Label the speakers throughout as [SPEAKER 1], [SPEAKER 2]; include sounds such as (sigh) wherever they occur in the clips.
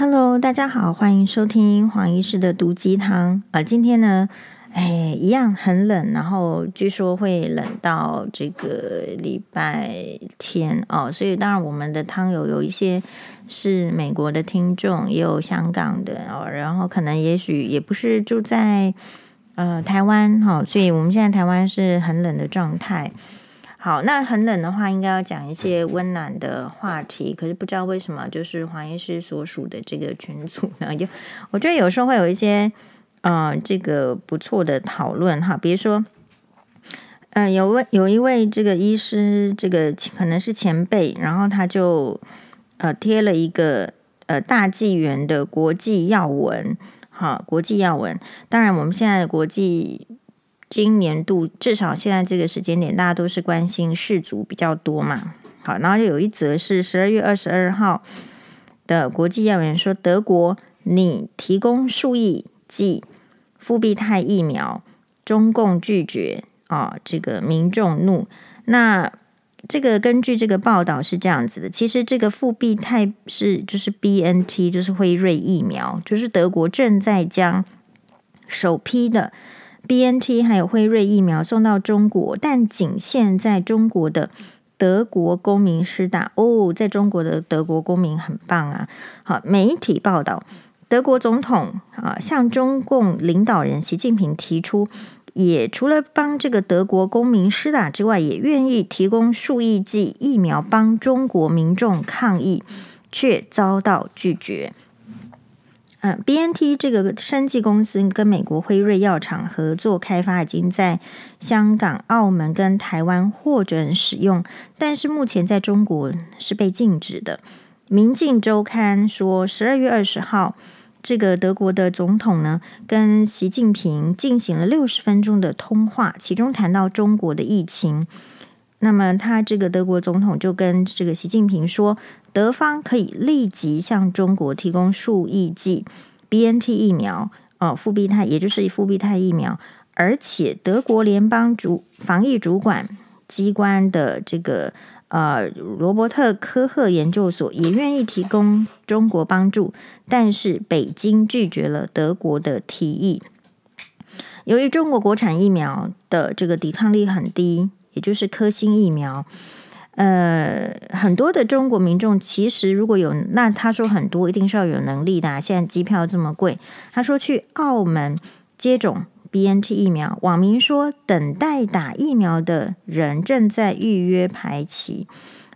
[SPEAKER 1] Hello，大家好，欢迎收听黄医师的毒鸡汤啊、呃。今天呢，哎，一样很冷，然后据说会冷到这个礼拜天哦。所以当然，我们的汤友有一些是美国的听众，也有香港的哦。然后可能也许也不是住在呃台湾哈、哦，所以我们现在台湾是很冷的状态。好，那很冷的话，应该要讲一些温暖的话题。可是不知道为什么，就是黄医师所属的这个群组呢，(laughs) 就我觉得有时候会有一些，呃，这个不错的讨论哈。比如说，嗯、有位有一位这个医师，这个可能是前辈，然后他就呃贴了一个呃大纪元的国际要闻，哈，国际要闻。当然，我们现在的国际。今年度至少现在这个时间点，大家都是关心世足比较多嘛。好，然后就有一则是十二月二十二号的国际要闻说，德国拟提供数亿剂复必泰疫苗，中共拒绝啊，这个民众怒。那这个根据这个报道是这样子的，其实这个复必泰是就是 BNT，就是辉瑞疫苗，就是德国正在将首批的。BNT 还有辉瑞疫苗送到中国，但仅限在中国的德国公民施打。哦，在中国的德国公民很棒啊！好，媒体报道，德国总统啊向中共领导人习近平提出，也除了帮这个德国公民施打之外，也愿意提供数亿剂疫苗帮中国民众抗疫，却遭到拒绝。嗯，BNT 这个生技公司跟美国辉瑞药厂合作开发，已经在香港、澳门跟台湾获准使用，但是目前在中国是被禁止的。明镜周刊说，十二月二十号，这个德国的总统呢，跟习近平进行了六十分钟的通话，其中谈到中国的疫情。那么他这个德国总统就跟这个习近平说，德方可以立即向中国提供数亿剂 BNT 疫苗，哦，复必泰，也就是复必泰疫苗，而且德国联邦主防疫主管机关的这个呃罗伯特科赫研究所也愿意提供中国帮助，但是北京拒绝了德国的提议。由于中国国产疫苗的这个抵抗力很低。也就是科兴疫苗，呃，很多的中国民众其实如果有，那他说很多一定是要有能力的啊。现在机票这么贵，他说去澳门接种 BNT 疫苗，网民说等待打疫苗的人正在预约排期。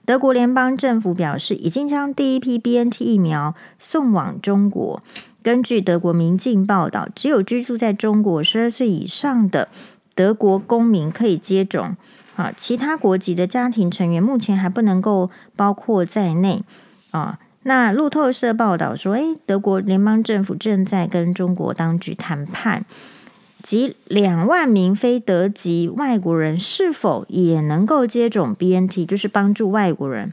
[SPEAKER 1] 德国联邦政府表示，已经将第一批 BNT 疫苗送往中国。根据德国明镜报道，只有居住在中国十二岁以上的德国公民可以接种。啊，其他国籍的家庭成员目前还不能够包括在内啊。那路透社报道说，诶，德国联邦政府正在跟中国当局谈判，及两万名非德籍外国人是否也能够接种 BNT，就是帮助外国人，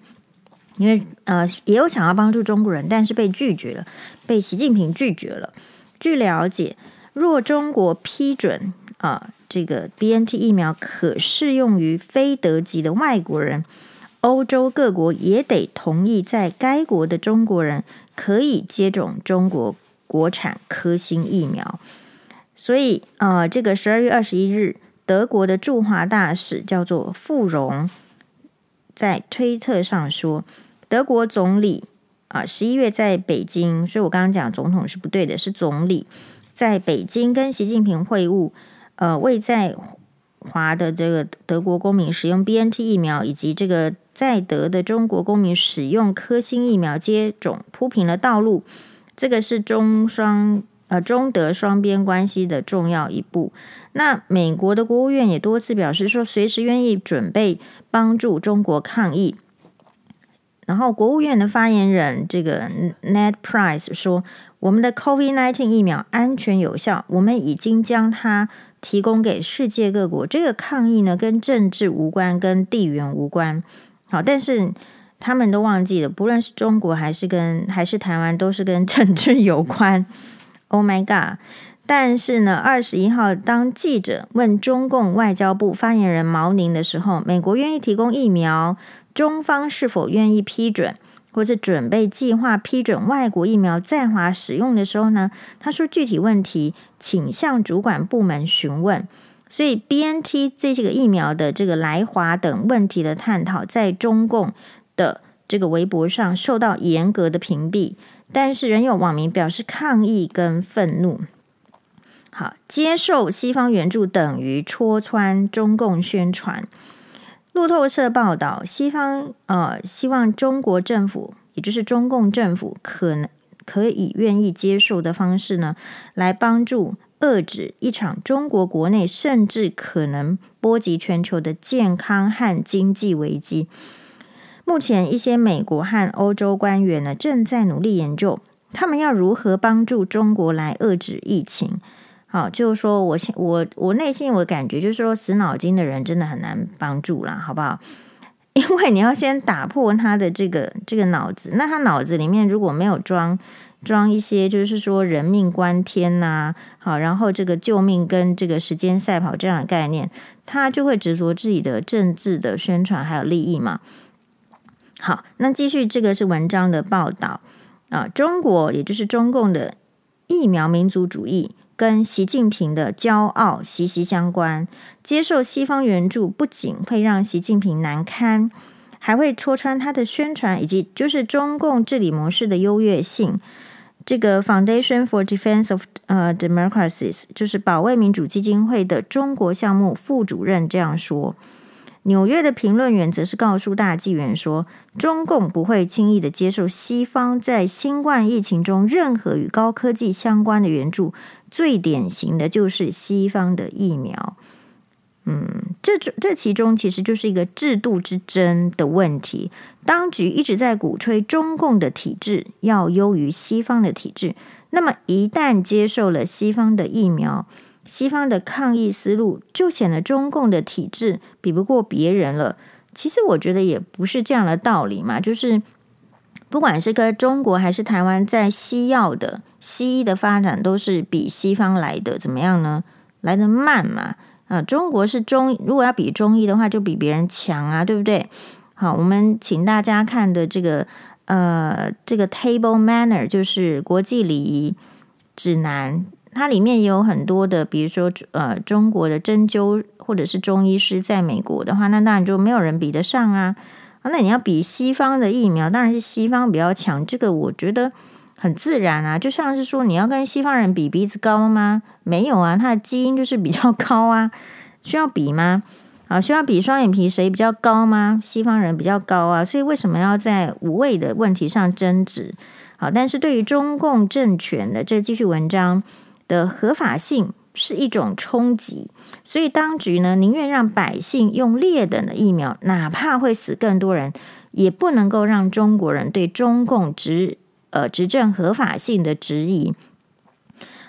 [SPEAKER 1] 因为呃也有想要帮助中国人，但是被拒绝了，被习近平拒绝了。据了解，若中国批准啊。这个 BNT 疫苗可适用于非德籍的外国人，欧洲各国也得同意，在该国的中国人可以接种中国国产科兴疫苗。所以，呃，这个十二月二十一日，德国的驻华大使叫做傅荣，在推特上说，德国总理啊，十一月在北京，所以我刚刚讲总统是不对的，是总理在北京跟习近平会晤。呃，未在华的这个德国公民使用 BNT 疫苗，以及这个在德的中国公民使用科兴疫苗接种铺平了道路。这个是中双呃中德双边关系的重要一步。那美国的国务院也多次表示说，随时愿意准备帮助中国抗疫。然后，国务院的发言人这个 Ned Price 说：“我们的 COVID-19 疫苗安全有效，我们已经将它。”提供给世界各国，这个抗议呢，跟政治无关，跟地缘无关。好，但是他们都忘记了，不论是中国还是跟还是台湾，都是跟政治有关。(laughs) Oh my god！但是呢，二十一号当记者问中共外交部发言人毛宁的时候，美国愿意提供疫苗，中方是否愿意批准？或是准备计划批准外国疫苗在华使用的时候呢，他说具体问题请向主管部门询问。所以 BNT 这几个疫苗的这个来华等问题的探讨，在中共的这个微博上受到严格的屏蔽，但是仍有网民表示抗议跟愤怒。好，接受西方援助等于戳穿中共宣传。路透社报道，西方呃希望中国政府，也就是中共政府，可能可以愿意接受的方式呢，来帮助遏制一场中国国内甚至可能波及全球的健康和经济危机。目前，一些美国和欧洲官员呢，正在努力研究，他们要如何帮助中国来遏制疫情。好，就是说我我我内心我感觉，就是说死脑筋的人真的很难帮助啦，好不好？(laughs) 因为你要先打破他的这个这个脑子，那他脑子里面如果没有装装一些，就是说人命关天呐、好，然后这个救命跟这个时间赛跑这样的概念，他就会执着自己的政治的宣传还有利益嘛。好，那继续这个是文章的报道啊，中国也就是中共的疫苗民族主义。跟习近平的骄傲息息相关。接受西方援助不仅会让习近平难堪，还会戳穿他的宣传以及就是中共治理模式的优越性。这个 Foundation for Defense of 呃 Democracies 就是保卫民主基金会的中国项目副主任这样说。纽约的评论员则是告诉大纪元说，中共不会轻易的接受西方在新冠疫情中任何与高科技相关的援助。最典型的就是西方的疫苗，嗯，这这其中其实就是一个制度之争的问题。当局一直在鼓吹中共的体制要优于西方的体制，那么一旦接受了西方的疫苗，西方的抗疫思路就显得中共的体制比不过别人了。其实我觉得也不是这样的道理嘛，就是。不管是跟中国还是台湾，在西药的西医的发展都是比西方来的怎么样呢？来得慢嘛？啊，中国是中，如果要比中医的话，就比别人强啊，对不对？好，我们请大家看的这个呃，这个 Table Manner 就是国际礼仪指南，它里面也有很多的，比如说呃，中国的针灸或者是中医师在美国的话，那当然就没有人比得上啊。那你要比西方的疫苗，当然是西方比较强，这个我觉得很自然啊。就像是说，你要跟西方人比鼻子高吗？没有啊，他的基因就是比较高啊，需要比吗？啊，需要比双眼皮谁比较高吗？西方人比较高啊，所以为什么要在无谓的问题上争执？好，但是对于中共政权的这继续文章的合法性。是一种冲击，所以当局呢，宁愿让百姓用劣等的疫苗，哪怕会死更多人，也不能够让中国人对中共执呃执政合法性的质疑。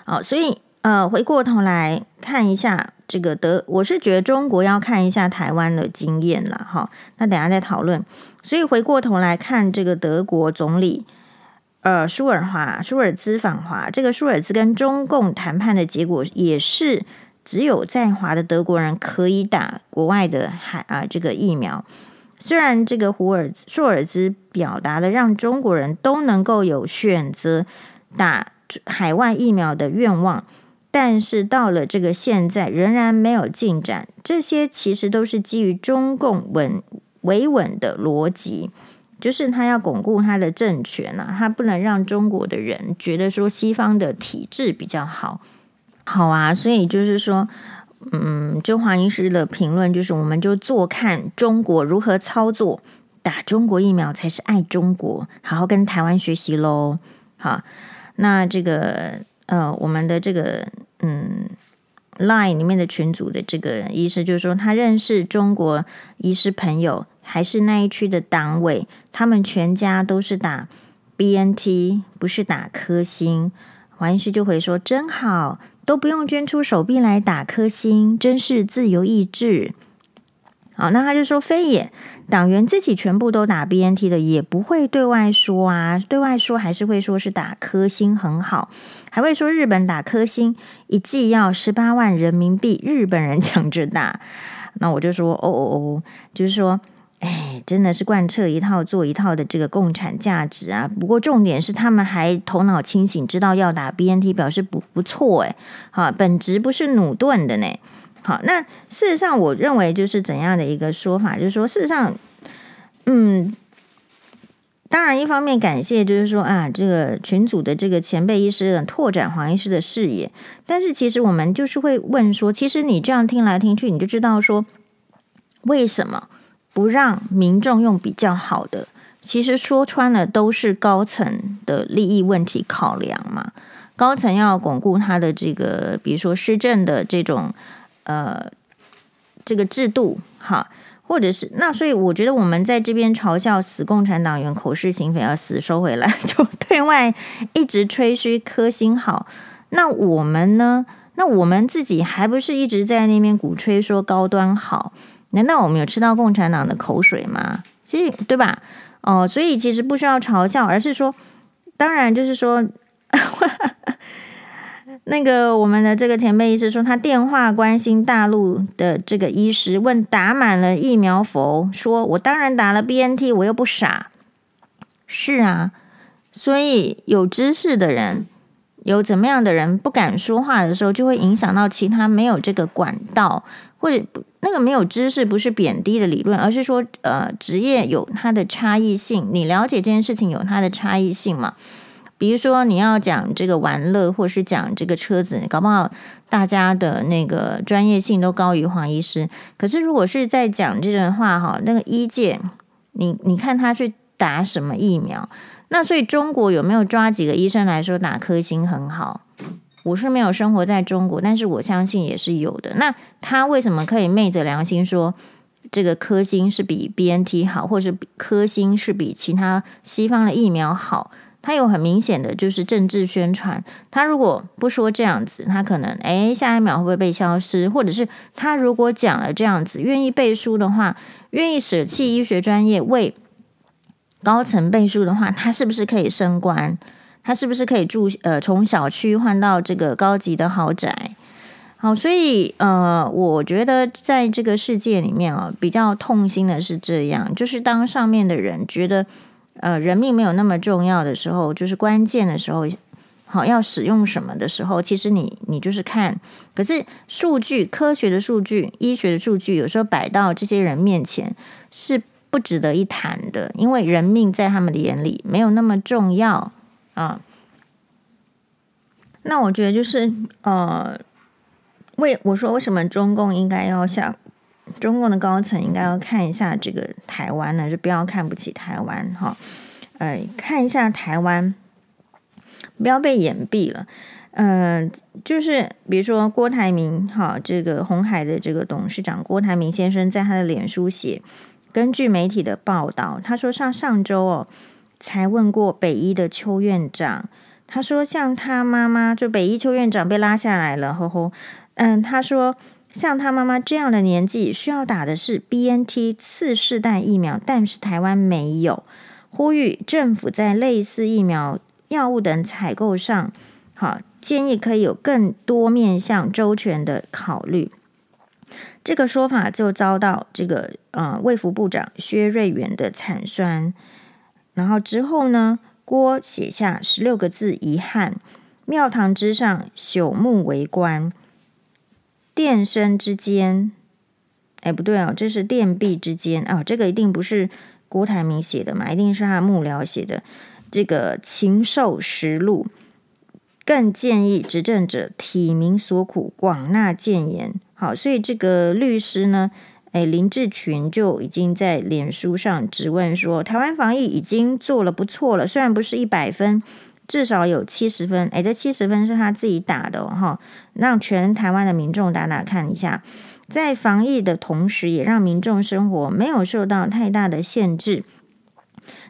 [SPEAKER 1] 好，所以呃，回过头来看一下这个德，我是觉得中国要看一下台湾的经验了哈。那等下再讨论。所以回过头来看这个德国总理。呃，舒尔华、舒尔兹访华，这个舒尔兹跟中共谈判的结果也是只有在华的德国人可以打国外的海啊这个疫苗。虽然这个胡尔舒尔兹表达了让中国人都能够有选择打海外疫苗的愿望，但是到了这个现在仍然没有进展。这些其实都是基于中共稳维稳的逻辑。就是他要巩固他的政权啊，他不能让中国的人觉得说西方的体制比较好，好啊，所以就是说，嗯，就华医师的评论就是，我们就坐看中国如何操作，打中国疫苗才是爱中国，好好跟台湾学习喽。好，那这个呃，我们的这个嗯，Line 里面的群组的这个医师就是说，他认识中国医师朋友。还是那一区的党委，他们全家都是打 BNT，不是打科兴。黄医师就会说：“真好，都不用捐出手臂来打科兴，真是自由意志。”好，那他就说：“非也，党员自己全部都打 BNT 的，也不会对外说啊，对外说还是会说是打科兴很好，还会说日本打科兴一剂要十八万人民币，日本人抢着打。”那我就说：“哦哦哦，就是说。”哎，真的是贯彻一套做一套的这个共产价值啊！不过重点是他们还头脑清醒，知道要打 BNT，表示不不错哎，好，本质不是駑钝的呢。好，那事实上，我认为就是怎样的一个说法，就是说，事实上，嗯，当然一方面感谢，就是说啊，这个群组的这个前辈医师拓展黄医师的视野，但是其实我们就是会问说，其实你这样听来听去，你就知道说，为什么？不让民众用比较好的，其实说穿了都是高层的利益问题考量嘛。高层要巩固他的这个，比如说施政的这种呃这个制度，哈，或者是那，所以我觉得我们在这边嘲笑死共产党员口是心非，要死收回来，就对外一直吹嘘科兴好。那我们呢？那我们自己还不是一直在那边鼓吹说高端好？难道我们有吃到共产党的口水吗？其实对吧？哦，所以其实不需要嘲笑，而是说，当然就是说，(laughs) 那个我们的这个前辈医师说，他电话关心大陆的这个医师，问打满了疫苗否？说我当然打了 BNT，我又不傻。是啊，所以有知识的人，有怎么样的人不敢说话的时候，就会影响到其他没有这个管道或者。那个没有知识不是贬低的理论，而是说，呃，职业有它的差异性。你了解这件事情有它的差异性嘛？比如说你要讲这个玩乐，或是讲这个车子，搞不好大家的那个专业性都高于黄医师。可是如果是在讲这种话哈，那个医界，你你看他去打什么疫苗？那所以中国有没有抓几个医生来说打科兴很好？我是没有生活在中国，但是我相信也是有的。那他为什么可以昧着良心说这个科兴是比 BNT 好，或是科兴是比其他西方的疫苗好？他有很明显的就是政治宣传。他如果不说这样子，他可能诶，下一秒会不会被消失？或者是他如果讲了这样子，愿意背书的话，愿意舍弃医学专业为高层背书的话，他是不是可以升官？他是不是可以住呃，从小区换到这个高级的豪宅？好，所以呃，我觉得在这个世界里面啊，比较痛心的是这样，就是当上面的人觉得呃人命没有那么重要的时候，就是关键的时候，好要使用什么的时候，其实你你就是看，可是数据、科学的数据、医学的数据，有时候摆到这些人面前是不值得一谈的，因为人命在他们的眼里没有那么重要。啊，那我觉得就是呃，为我说为什么中共应该要向中共的高层应该要看一下这个台湾呢？就不要看不起台湾哈，呃，看一下台湾，不要被掩蔽了。嗯、就是比如说郭台铭哈，这个鸿海的这个董事长郭台铭先生在他的脸书写，根据媒体的报道，他说上上周哦。才问过北医的邱院长，他说像他妈妈，就北医邱院长被拉下来了，吼吼，嗯，他说像他妈妈这样的年纪，需要打的是 BNT 次世代疫苗，但是台湾没有，呼吁政府在类似疫苗、药物等采购上，好，建议可以有更多面向周全的考虑。这个说法就遭到这个呃卫福部长薛瑞元的惨酸。然后之后呢，郭写下十六个字：遗憾。庙堂之上，朽木为官；殿身之间，哎，不对哦，这是殿壁之间啊、哦，这个一定不是郭台铭写的嘛，一定是他幕僚写的。这个禽兽食禄，更建议执政者体民所苦，广纳谏言。好，所以这个律师呢。哎，林志群就已经在脸书上质问说，台湾防疫已经做了不错了，虽然不是一百分，至少有七十分。哎，这七十分是他自己打的哈，让全台湾的民众打打看一下，在防疫的同时，也让民众生活没有受到太大的限制。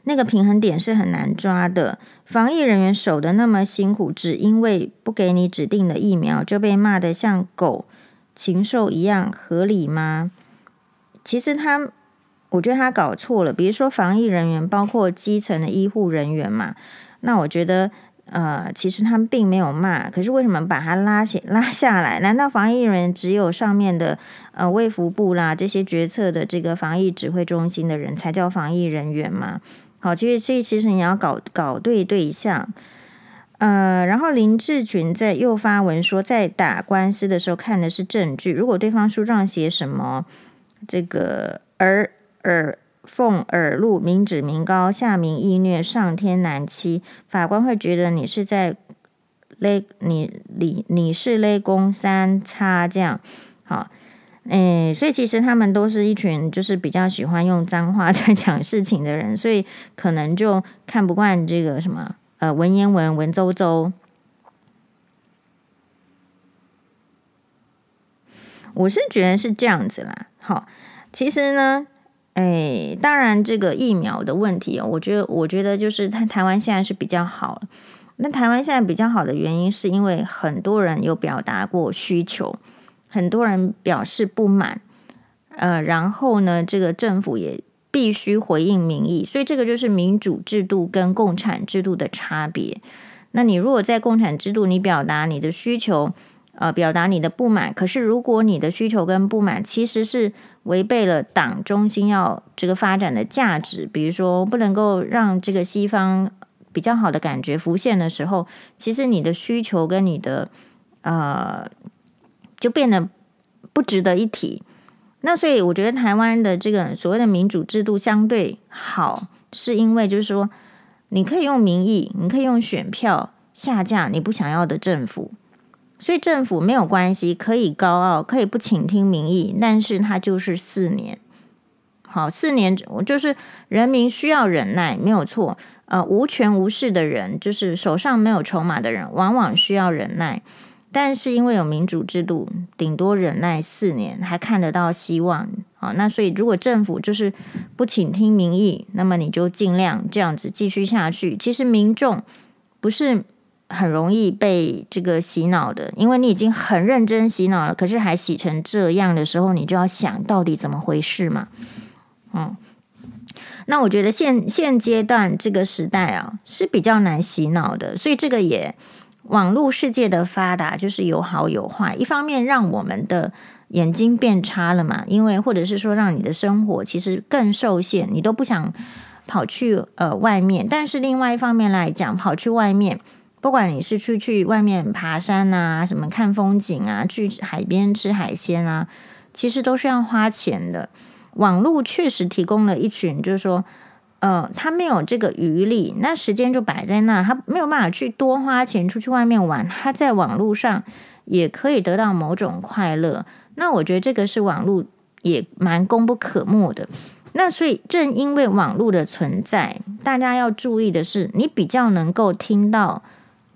[SPEAKER 1] 那个平衡点是很难抓的，防疫人员守得那么辛苦，只因为不给你指定的疫苗，就被骂得像狗、禽兽一样，合理吗？其实他，我觉得他搞错了。比如说，防疫人员包括基层的医护人员嘛，那我觉得，呃，其实他们并没有骂，可是为什么把他拉起拉下来？难道防疫人只有上面的呃卫福部啦这些决策的这个防疫指挥中心的人才叫防疫人员吗？好，其实这其实你要搞搞对对象。呃，然后林志群在又发文说，在打官司的时候看的是证据，如果对方诉状写什么这个耳耳。奉耳录，明指明高，下民易虐，上天难欺。法官会觉得你是在勒你你你是勒公三叉这样，好，诶，所以其实他们都是一群就是比较喜欢用脏话 (laughs) 在讲事情的人，所以可能就看不惯这个什么呃文言文文绉绉。我是觉得是这样子啦，好，其实呢。哎，当然，这个疫苗的问题，我觉得，我觉得就是台台湾现在是比较好。那台湾现在比较好的原因，是因为很多人有表达过需求，很多人表示不满，呃，然后呢，这个政府也必须回应民意，所以这个就是民主制度跟共产制度的差别。那你如果在共产制度，你表达你的需求，呃，表达你的不满，可是如果你的需求跟不满其实是。违背了党中心要这个发展的价值，比如说不能够让这个西方比较好的感觉浮现的时候，其实你的需求跟你的呃就变得不值得一提。那所以我觉得台湾的这个所谓的民主制度相对好，是因为就是说你可以用民意，你可以用选票下架你不想要的政府。所以政府没有关系，可以高傲，可以不倾听民意，但是它就是四年。好，四年就是人民需要忍耐，没有错。呃，无权无势的人，就是手上没有筹码的人，往往需要忍耐。但是因为有民主制度，顶多忍耐四年，还看得到希望。好，那所以如果政府就是不倾听民意，那么你就尽量这样子继续下去。其实民众不是。很容易被这个洗脑的，因为你已经很认真洗脑了，可是还洗成这样的时候，你就要想到底怎么回事嘛？嗯，那我觉得现现阶段这个时代啊是比较难洗脑的，所以这个也网络世界的发达就是有好有坏，一方面让我们的眼睛变差了嘛，因为或者是说让你的生活其实更受限，你都不想跑去呃外面，但是另外一方面来讲，跑去外面。不管你是出去外面爬山啊，什么看风景啊，去海边吃海鲜啊，其实都是要花钱的。网络确实提供了一群，就是说，呃，他没有这个余力，那时间就摆在那，他没有办法去多花钱出去外面玩，他在网络上也可以得到某种快乐。那我觉得这个是网络也蛮功不可没的。那所以正因为网络的存在，大家要注意的是，你比较能够听到。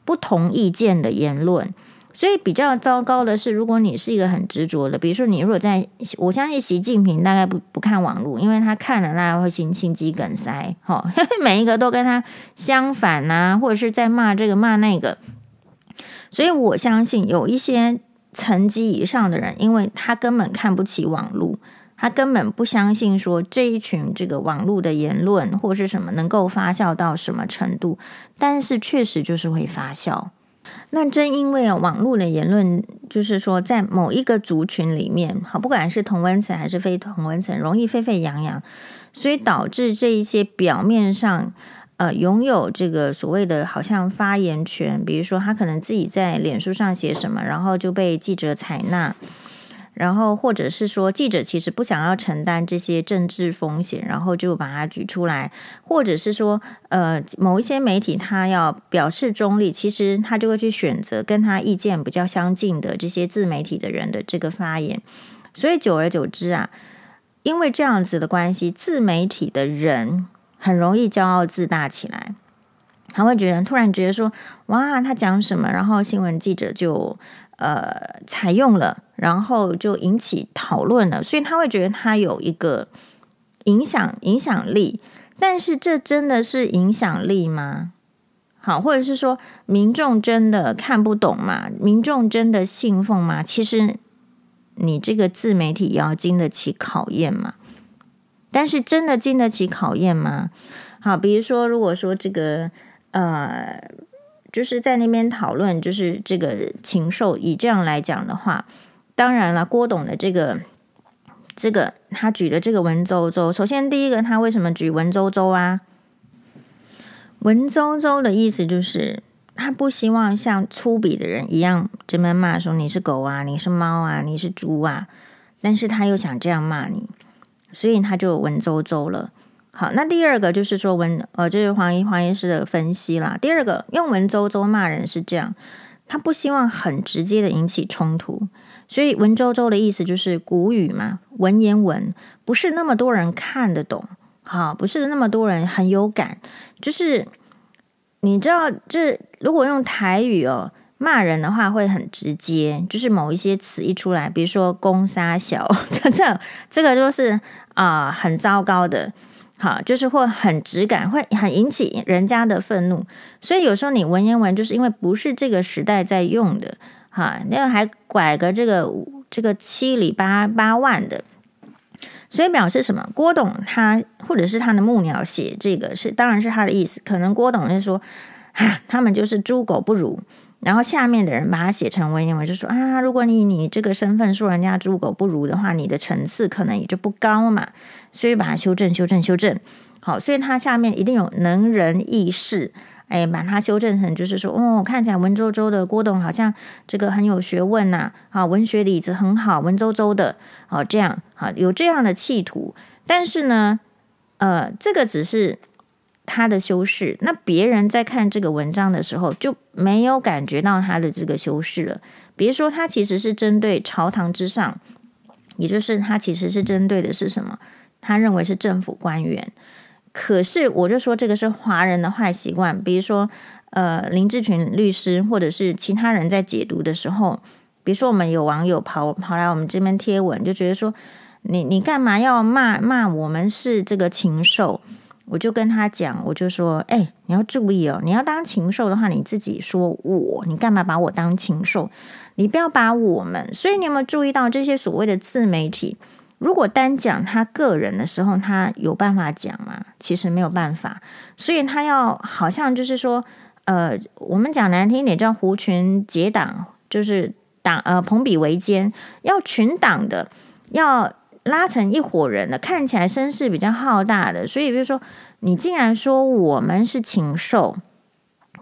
[SPEAKER 1] 不同意见的言论，所以比较糟糕的是，如果你是一个很执着的，比如说你如果在，我相信习近平大概不不看网络，因为他看了大概会心心肌梗塞，哈，(laughs) 每一个都跟他相反啊，或者是在骂这个骂那个，所以我相信有一些层级以上的人，因为他根本看不起网络。他根本不相信说这一群这个网络的言论或是什么能够发酵到什么程度，但是确实就是会发酵。那正因为，网络的言论就是说在某一个族群里面，好，不管是同温层还是非同温层，容易沸沸扬扬，所以导致这一些表面上呃拥有这个所谓的好像发言权，比如说他可能自己在脸书上写什么，然后就被记者采纳。然后，或者是说，记者其实不想要承担这些政治风险，然后就把它举出来；或者是说，呃，某一些媒体他要表示中立，其实他就会去选择跟他意见比较相近的这些自媒体的人的这个发言。所以，久而久之啊，因为这样子的关系，自媒体的人很容易骄傲自大起来，他会觉得突然觉得说，哇，他讲什么，然后新闻记者就。呃，采用了，然后就引起讨论了，所以他会觉得他有一个影响影响力，但是这真的是影响力吗？好，或者是说民众真的看不懂吗？民众真的信奉吗？其实你这个自媒体要经得起考验嘛，但是真的经得起考验吗？好，比如说，如果说这个呃。就是在那边讨论，就是这个禽兽。以这样来讲的话，当然了，郭董的这个这个他举的这个文绉绉，首先第一个，他为什么举文绉绉啊？文绉绉的意思就是他不希望像粗鄙的人一样这边骂说你是狗啊，你是猫啊，你是猪啊，但是他又想这样骂你，所以他就文绉绉了。好，那第二个就是说文，呃，就是黄医黄医师的分析啦。第二个用文绉绉骂人是这样，他不希望很直接的引起冲突，所以文绉绉的意思就是古语嘛，文言文不是那么多人看得懂，好，不是那么多人很有感，就是你知道，这如果用台语哦骂人的话会很直接，就是某一些词一出来，比如说公杀小，(laughs) 这这这个就是啊、很糟糕的。好，就是会很直感，会很引起人家的愤怒，所以有时候你文言文就是因为不是这个时代在用的，哈，那还拐个这个这个七里八八万的，所以表示什么？郭董他或者是他的幕僚写这个是，当然是他的意思，可能郭董是说，啊，他们就是猪狗不如。然后下面的人把它写成文言文，就说啊，如果你你这个身份说人家猪狗不如的话，你的层次可能也就不高嘛，所以把它修正修正修正。好，所以它下面一定有能人异士，哎，把它修正成就是说，哦，看起来文绉绉的郭董好像这个很有学问呐，啊，文学底子很好，文绉绉的，哦，这样，好，有这样的企图。但是呢，呃，这个只是。他的修饰，那别人在看这个文章的时候就没有感觉到他的这个修饰了。比如说，他其实是针对朝堂之上，也就是他其实是针对的是什么？他认为是政府官员。可是，我就说这个是华人的坏习惯。比如说，呃，林志群律师或者是其他人在解读的时候，比如说我们有网友跑跑来我们这边贴文，就觉得说，你你干嘛要骂骂我们是这个禽兽？我就跟他讲，我就说，哎、你要注意哦，你要当禽兽的话，你自己说我，你干嘛把我当禽兽？你不要把我们。所以你有没有注意到这些所谓的自媒体，如果单讲他个人的时候，他有办法讲吗？其实没有办法。所以他要好像就是说，呃，我们讲难听一点叫狐群结党，就是党呃朋比为奸，要群党的要。拉成一伙人的，看起来声势比较浩大的，所以比如说，你竟然说我们是禽兽，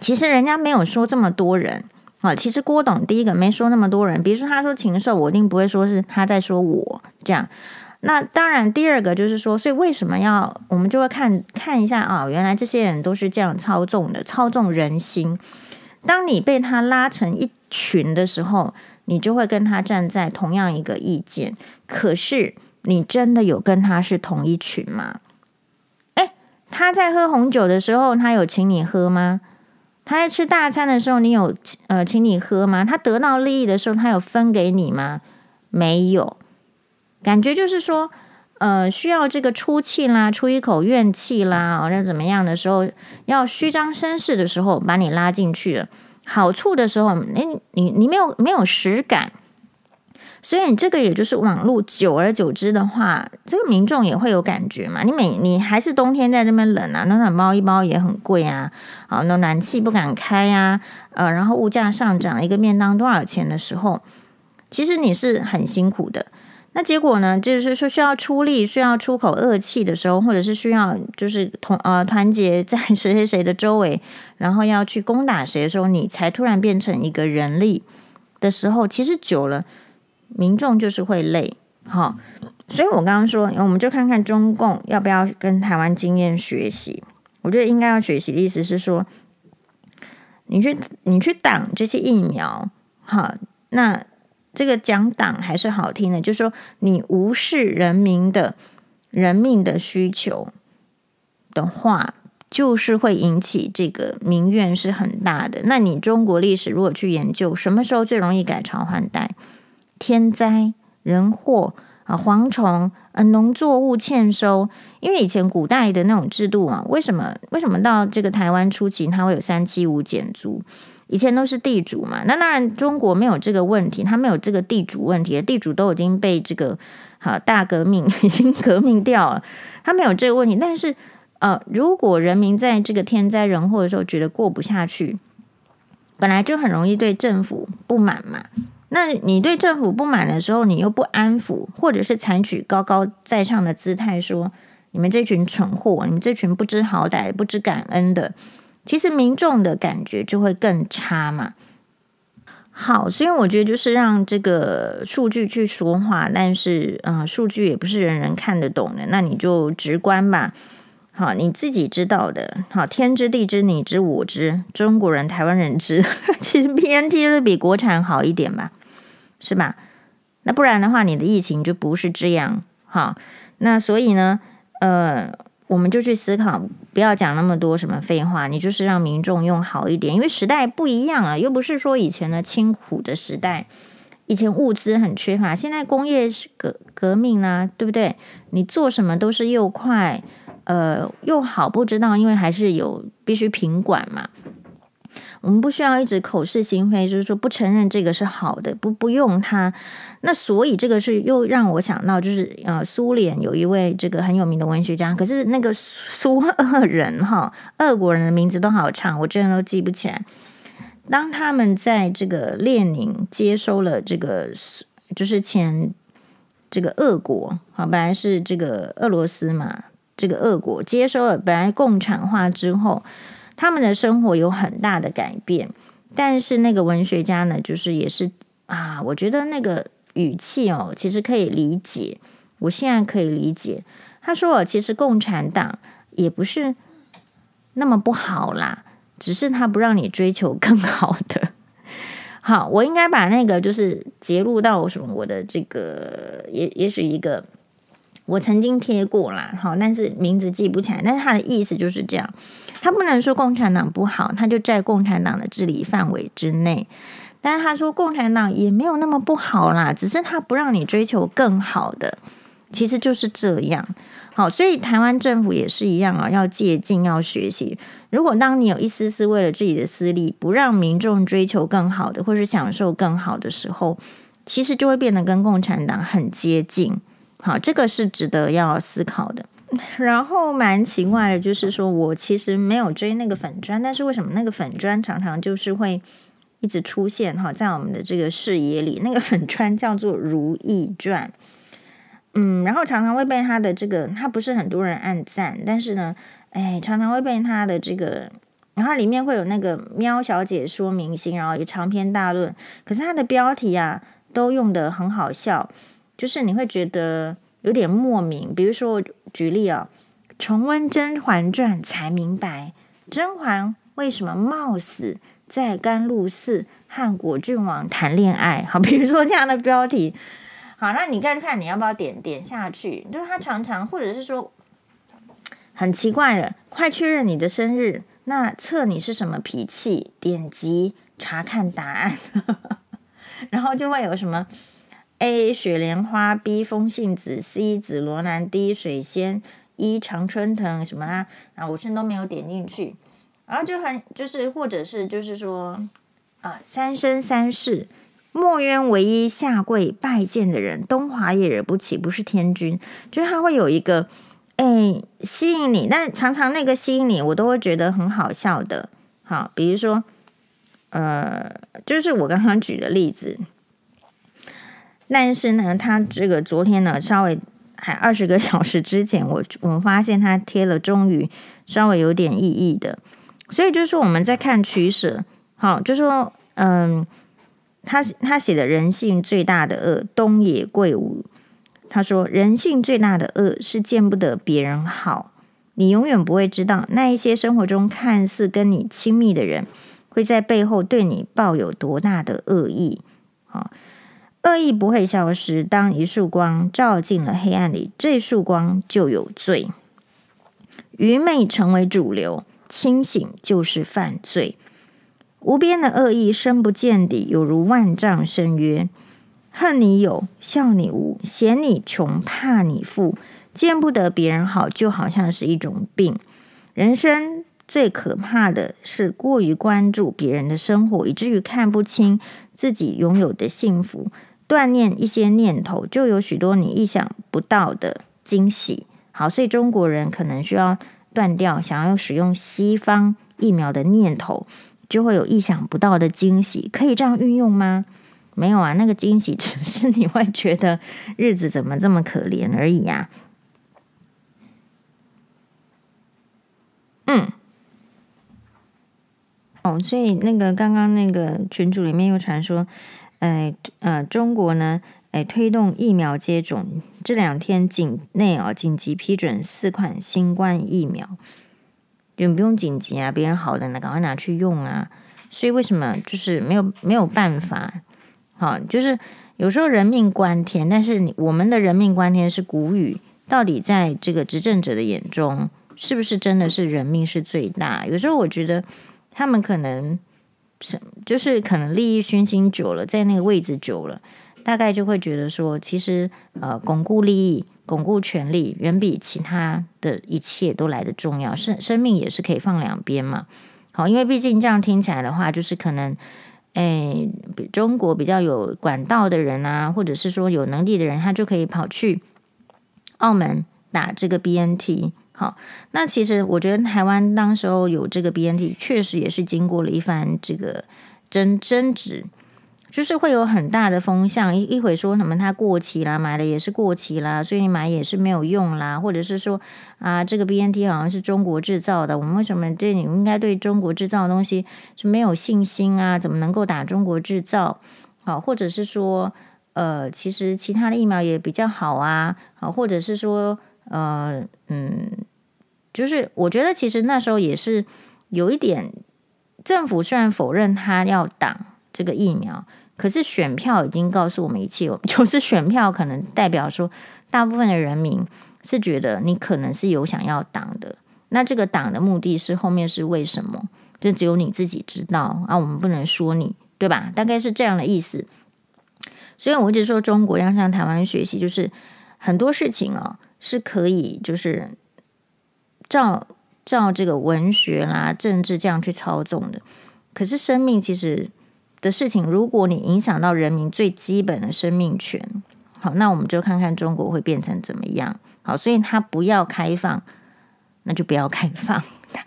[SPEAKER 1] 其实人家没有说这么多人啊。其实郭董第一个没说那么多人，比如说他说禽兽，我一定不会说是他在说我这样。那当然，第二个就是说，所以为什么要我们就会看看一下啊？原来这些人都是这样操纵的，操纵人心。当你被他拉成一群的时候，你就会跟他站在同样一个意见，可是。你真的有跟他是同一群吗？诶，他在喝红酒的时候，他有请你喝吗？他在吃大餐的时候，你有呃请你喝吗？他得到利益的时候，他有分给你吗？没有，感觉就是说，呃，需要这个出气啦，出一口怨气啦，或者怎么样的时候，要虚张声势的时候，把你拉进去。好处的时候，诶，你你没有没有实感。所以你这个也就是网络，久而久之的话，这个民众也会有感觉嘛。你每你还是冬天在这边冷啊，暖暖包一包也很贵啊，啊，那暖气不敢开呀，呃，然后物价上涨，一个面当多少钱的时候，其实你是很辛苦的。那结果呢，就是说需要出力，需要出口恶气的时候，或者是需要就是同呃团结在谁谁谁的周围，然后要去攻打谁的时候，你才突然变成一个人力的时候，其实久了。民众就是会累，好，所以我刚刚说，我们就看看中共要不要跟台湾经验学习。我觉得应该要学习的意思是说，你去你去挡这些疫苗，好，那这个讲挡还是好听的，就是说你无视人民的人命的需求的话，就是会引起这个民怨是很大的。那你中国历史如果去研究，什么时候最容易改朝换代？天灾人祸啊，蝗虫啊，农作物欠收，因为以前古代的那种制度啊，为什么为什么到这个台湾初期它会有三七五减租？以前都是地主嘛，那当然中国没有这个问题，他没有这个地主问题，地主都已经被这个好大革命 (laughs) 已经革命掉了，他没有这个问题。但是呃，如果人民在这个天灾人祸的时候觉得过不下去，本来就很容易对政府不满嘛。那你对政府不满的时候，你又不安抚，或者是采取高高在上的姿态，说你们这群蠢货，你们这群不知好歹、不知感恩的，其实民众的感觉就会更差嘛。好，所以我觉得就是让这个数据去说话，但是嗯、呃，数据也不是人人看得懂的，那你就直观吧。好，你自己知道的，好，天知地知，你知我知，中国人、台湾人知，(laughs) 其实 BNT 是比国产好一点吧，是吧？那不然的话，你的疫情就不是这样。好，那所以呢，呃。我们就去思考，不要讲那么多什么废话，你就是让民众用好一点，因为时代不一样了，又不是说以前的清苦的时代，以前物资很缺乏，现在工业革革命啦，对不对？你做什么都是又快，呃，又好，不知道，因为还是有必须品管嘛。我们不需要一直口是心非，就是说不承认这个是好的，不不用它。那所以这个是又让我想到，就是呃，苏联有一位这个很有名的文学家，可是那个 (laughs) 苏俄人哈，俄国人的名字都好长，我真的都记不起来。当他们在这个列宁接收了这个，就是前这个俄国啊，本来是这个俄罗斯嘛，这个俄国接收了本来共产化之后。他们的生活有很大的改变，但是那个文学家呢，就是也是啊，我觉得那个语气哦，其实可以理解。我现在可以理解，他说哦，其实共产党也不是那么不好啦，只是他不让你追求更好的。(laughs) 好，我应该把那个就是截录到什么我的这个也也许一个。我曾经贴过啦，好，但是名字记不起来。但是他的意思就是这样，他不能说共产党不好，他就在共产党的治理范围之内。但是他说共产党也没有那么不好啦，只是他不让你追求更好的，其实就是这样。好，所以台湾政府也是一样啊，要借鉴，要学习。如果当你有一丝丝为了自己的私利，不让民众追求更好的，或是享受更好的时候，其实就会变得跟共产党很接近。好，这个是值得要思考的。(laughs) 然后蛮奇怪的，就是说我其实没有追那个粉砖，但是为什么那个粉砖常常就是会一直出现？哈，在我们的这个视野里，那个粉砖叫做《如懿传》。嗯，然后常常会被他的这个，他不是很多人按赞，但是呢，哎，常常会被他的这个，然后里面会有那个喵小姐说明星，然后一长篇大论，可是他的标题啊，都用得很好笑。就是你会觉得有点莫名，比如说举例啊，重温《甄嬛传》才明白甄嬛为什么冒死在甘露寺和果郡王谈恋爱。好，比如说这样的标题，好，那你看看你要不要点点下去？就是他常常或者是说很奇怪的，快确认你的生日，那测你是什么脾气？点击查看答案，(laughs) 然后就会有什么。A 雪莲花，B 风信子，C 紫罗兰，D 水仙，E 常春藤，什么啊？啊，我甚至都没有点进去，然后就很就是，或者是就是说，啊，三生三世墨渊唯一下跪拜见的人，东华也惹不起，不是天君，就是他会有一个哎吸引你，但常常那个吸引你，我都会觉得很好笑的。好，比如说，呃，就是我刚刚举的例子。但是呢，他这个昨天呢，稍微还二十个小时之前，我 (laughs) 我们发现他贴了，终于稍微有点意义的。所以就是说，我们在看取舍，好，就说，嗯，他他写的人性最大的恶，东野圭吾，他说人性最大的恶是见不得别人好，你永远不会知道那一些生活中看似跟你亲密的人，会在背后对你抱有多大的恶意，好。恶意不会消失。当一束光照进了黑暗里，这束光就有罪。愚昧成为主流，清醒就是犯罪。无边的恶意深不见底，有如万丈深渊。恨你有，笑你无，嫌你穷，怕你富，见不得别人好，就好像是一种病。人生最可怕的是过于关注别人的生活，以至于看不清自己拥有的幸福。锻炼一些念头，就有许多你意想不到的惊喜。好，所以中国人可能需要断掉想要使用西方疫苗的念头，就会有意想不到的惊喜。可以这样运用吗？没有啊，那个惊喜只是你会觉得日子怎么这么可怜而已啊。嗯，哦，所以那个刚刚那个群组里面又传说，哎呃，中国呢，哎，推动疫苗接种，这两天境内哦紧急批准四款新冠疫苗，就不用紧急啊，别人好了呢，赶快拿去用啊。所以为什么就是没有没有办法？好，就是有时候人命关天，但是我们的人命关天是古语，到底在这个执政者的眼中，是不是真的是人命是最大？有时候我觉得他们可能是就是可能利益熏心久了，在那个位置久了，大概就会觉得说，其实呃，巩固利益、巩固权力，远比其他的一切都来得重要。生生命也是可以放两边嘛。好，因为毕竟这样听起来的话，就是可能，诶，中国比较有管道的人啊，或者是说有能力的人，他就可以跑去澳门打这个 BNT。好，那其实我觉得台湾当时候有这个 BNT，确实也是经过了一番这个争争执，就是会有很大的风向，一一会说什么它过期啦，买的也是过期啦，所以你买也是没有用啦，或者是说啊，这个 BNT 好像是中国制造的，我们为什么对你应该对中国制造的东西是没有信心啊？怎么能够打中国制造？好，或者是说，呃，其实其他的疫苗也比较好啊，好，或者是说。呃，嗯，就是我觉得其实那时候也是有一点，政府虽然否认他要挡这个疫苗，可是选票已经告诉我们一切，(laughs) 就是选票可能代表说，大部分的人民是觉得你可能是有想要挡的，那这个挡的目的是后面是为什么？这只有你自己知道啊，我们不能说你，对吧？大概是这样的意思。所以我一直说中国要向台湾学习，就是很多事情哦。是可以，就是照照这个文学啦、政治这样去操纵的。可是生命其实的事情，如果你影响到人民最基本的生命权，好，那我们就看看中国会变成怎么样。好，所以他不要开放，那就不要开放。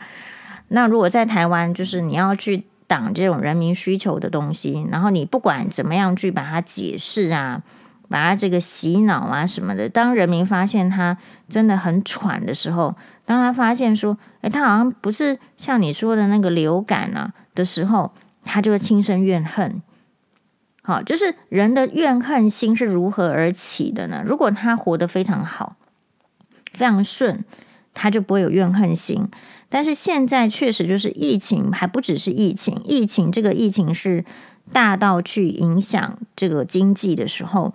[SPEAKER 1] (laughs) 那如果在台湾，就是你要去挡这种人民需求的东西，然后你不管怎么样去把它解释啊。把他这个洗脑啊什么的，当人民发现他真的很喘的时候，当他发现说，诶，他好像不是像你说的那个流感啊的时候，他就会心生怨恨。好，就是人的怨恨心是如何而起的呢？如果他活得非常好，非常顺，他就不会有怨恨心。但是现在确实就是疫情，还不只是疫情，疫情这个疫情是大到去影响这个经济的时候。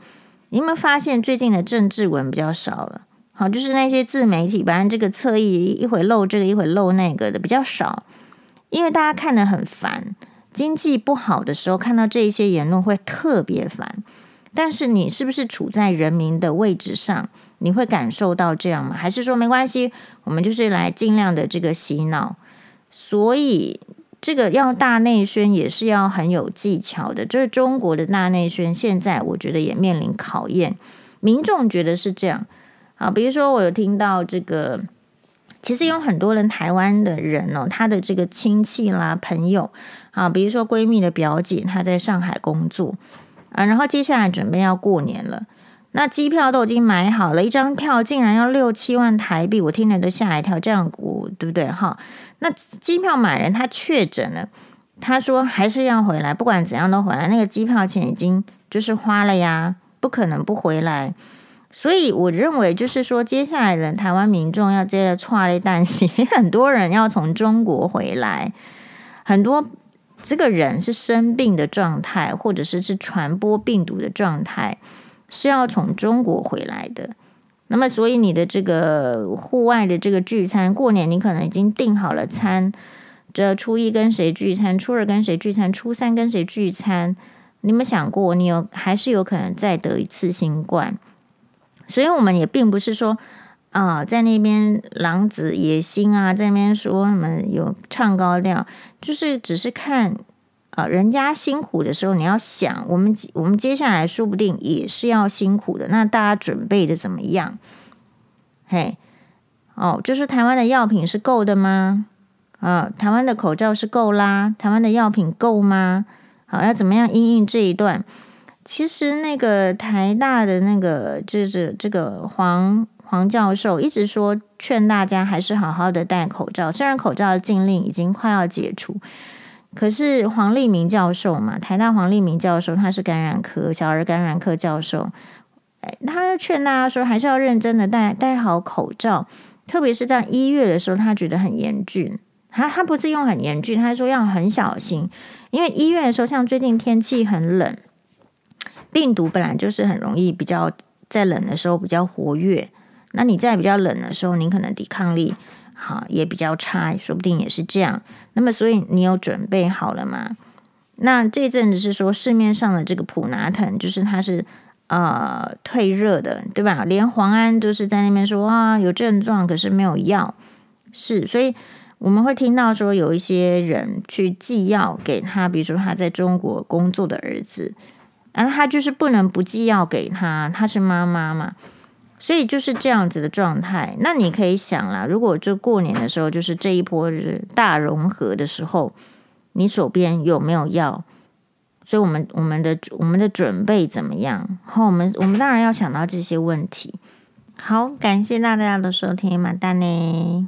[SPEAKER 1] 你有没有发现最近的政治文比较少了？好，就是那些自媒体，反正这个侧翼一会露这个，一会露那个的比较少，因为大家看得很烦。经济不好的时候，看到这一些言论会特别烦。但是你是不是处在人民的位置上，你会感受到这样吗？还是说没关系，我们就是来尽量的这个洗脑？所以。这个要大内宣也是要很有技巧的，就是中国的大内宣，现在我觉得也面临考验。民众觉得是这样啊，比如说我有听到这个，其实有很多人台湾的人哦，他的这个亲戚啦、朋友啊，比如说闺蜜的表姐，她在上海工作啊，然后接下来准备要过年了。那机票都已经买好了，一张票竟然要六七万台币，我听了都吓一跳。这样我对不对哈？那机票买了，他确诊了，他说还是要回来，不管怎样都回来。那个机票钱已经就是花了呀，不可能不回来。所以我认为就是说，接下来的台湾民众要接着剉咧等死，很多人要从中国回来，很多这个人是生病的状态，或者是是传播病毒的状态。是要从中国回来的，那么所以你的这个户外的这个聚餐，过年你可能已经订好了餐，这初一跟谁聚餐，初二跟谁聚餐，初三跟谁聚餐，你有没有想过，你有还是有可能再得一次新冠？所以我们也并不是说啊，在那边狼子野心啊，在那边说什么有唱高调，就是只是看。啊，人家辛苦的时候，你要想，我们我们接下来说不定也是要辛苦的。那大家准备的怎么样？嘿，哦，就是台湾的药品是够的吗？啊，台湾的口罩是够啦，台湾的药品够吗？好，要怎么样应应这一段？其实那个台大的那个就是这个黄黄教授一直说劝大家还是好好的戴口罩，虽然口罩的禁令已经快要解除，可是黄立明教授嘛，台大黄立明教授他是感染科小儿感染科教授，他就劝大家说还是要认真的戴戴好口罩，特别是在一月的时候，他觉得很严峻。他他不是用很严峻，他说要很小心，因为一月的时候，像最近天气很冷，病毒本来就是很容易比较在冷的时候比较活跃。那你在比较冷的时候，你可能抵抗力好也比较差，说不定也是这样。那么，所以你有准备好了吗？那这阵子是说市面上的这个普拿疼，就是它是呃退热的，对吧？连黄安都是在那边说啊有症状，可是没有药，是所以。我们会听到说有一些人去寄药给他，比如说他在中国工作的儿子，然后他就是不能不寄药给他，他是妈妈嘛，所以就是这样子的状态。那你可以想啦，如果就过年的时候，就是这一波是大融合的时候，你手边有没有药？所以我们我们的我们的准备怎么样？好，我们我们当然要想到这些问题。好，感谢大家的收听，马丹呢。